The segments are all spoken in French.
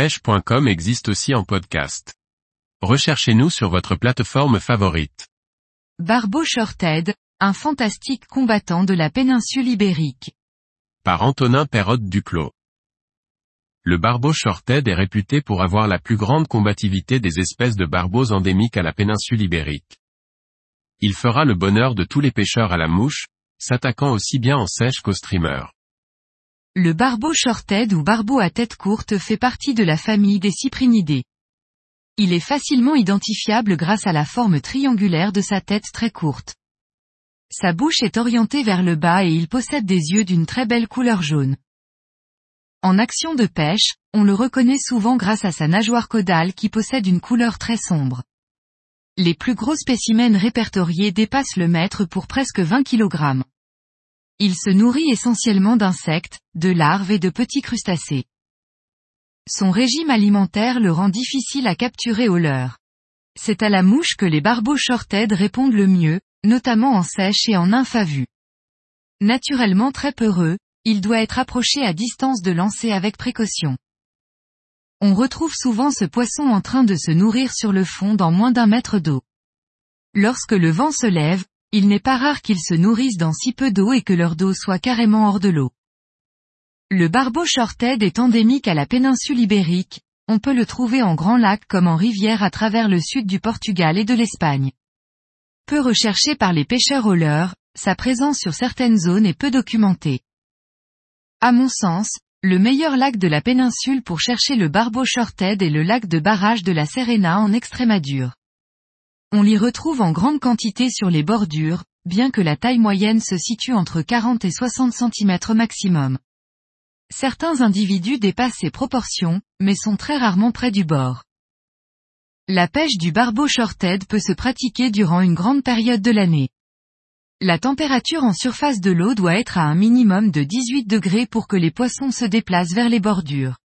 pêche.com existe aussi en podcast. Recherchez-nous sur votre plateforme favorite. Barbeau Shorthead, un fantastique combattant de la péninsule ibérique. Par Antonin Perrotte Duclos. Le barbeau shorthead est réputé pour avoir la plus grande combativité des espèces de barbeaux endémiques à la péninsule ibérique. Il fera le bonheur de tous les pêcheurs à la mouche, s'attaquant aussi bien en sèche qu'au streamer. Le barbeau shorthead ou barbeau à tête courte fait partie de la famille des cyprinidés. Il est facilement identifiable grâce à la forme triangulaire de sa tête très courte. Sa bouche est orientée vers le bas et il possède des yeux d'une très belle couleur jaune. En action de pêche, on le reconnaît souvent grâce à sa nageoire caudale qui possède une couleur très sombre. Les plus gros spécimens répertoriés dépassent le mètre pour presque 20 kg. Il se nourrit essentiellement d'insectes, de larves et de petits crustacés. Son régime alimentaire le rend difficile à capturer au leurre. C'est à la mouche que les barbeaux shorthead répondent le mieux, notamment en sèche et en vue. Naturellement très peureux, il doit être approché à distance de lancer avec précaution. On retrouve souvent ce poisson en train de se nourrir sur le fond dans moins d'un mètre d'eau. Lorsque le vent se lève, il n'est pas rare qu'ils se nourrissent dans si peu d'eau et que leur dos soit carrément hors de l'eau. Le barbeau shorthead est endémique à la péninsule ibérique, on peut le trouver en grand lac comme en rivière à travers le sud du Portugal et de l'Espagne. Peu recherché par les pêcheurs au leurre, sa présence sur certaines zones est peu documentée. À mon sens, le meilleur lac de la péninsule pour chercher le barbeau shorthead est le lac de barrage de la Serena en Extrémadure. On l'y retrouve en grande quantité sur les bordures, bien que la taille moyenne se situe entre 40 et 60 cm maximum. Certains individus dépassent ces proportions, mais sont très rarement près du bord. La pêche du barbeau shorthead peut se pratiquer durant une grande période de l'année. La température en surface de l'eau doit être à un minimum de 18 degrés pour que les poissons se déplacent vers les bordures.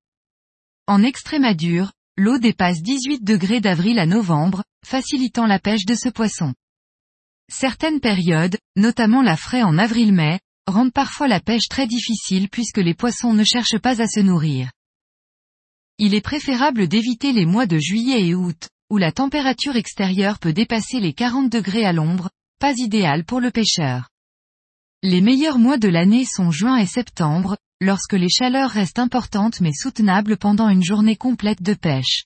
En Extrémadure, l'eau dépasse 18 degrés d'avril à novembre, facilitant la pêche de ce poisson. Certaines périodes, notamment la fraie en avril-mai, rendent parfois la pêche très difficile puisque les poissons ne cherchent pas à se nourrir. Il est préférable d'éviter les mois de juillet et août, où la température extérieure peut dépasser les 40 degrés à l'ombre, pas idéal pour le pêcheur. Les meilleurs mois de l'année sont juin et septembre, lorsque les chaleurs restent importantes mais soutenables pendant une journée complète de pêche.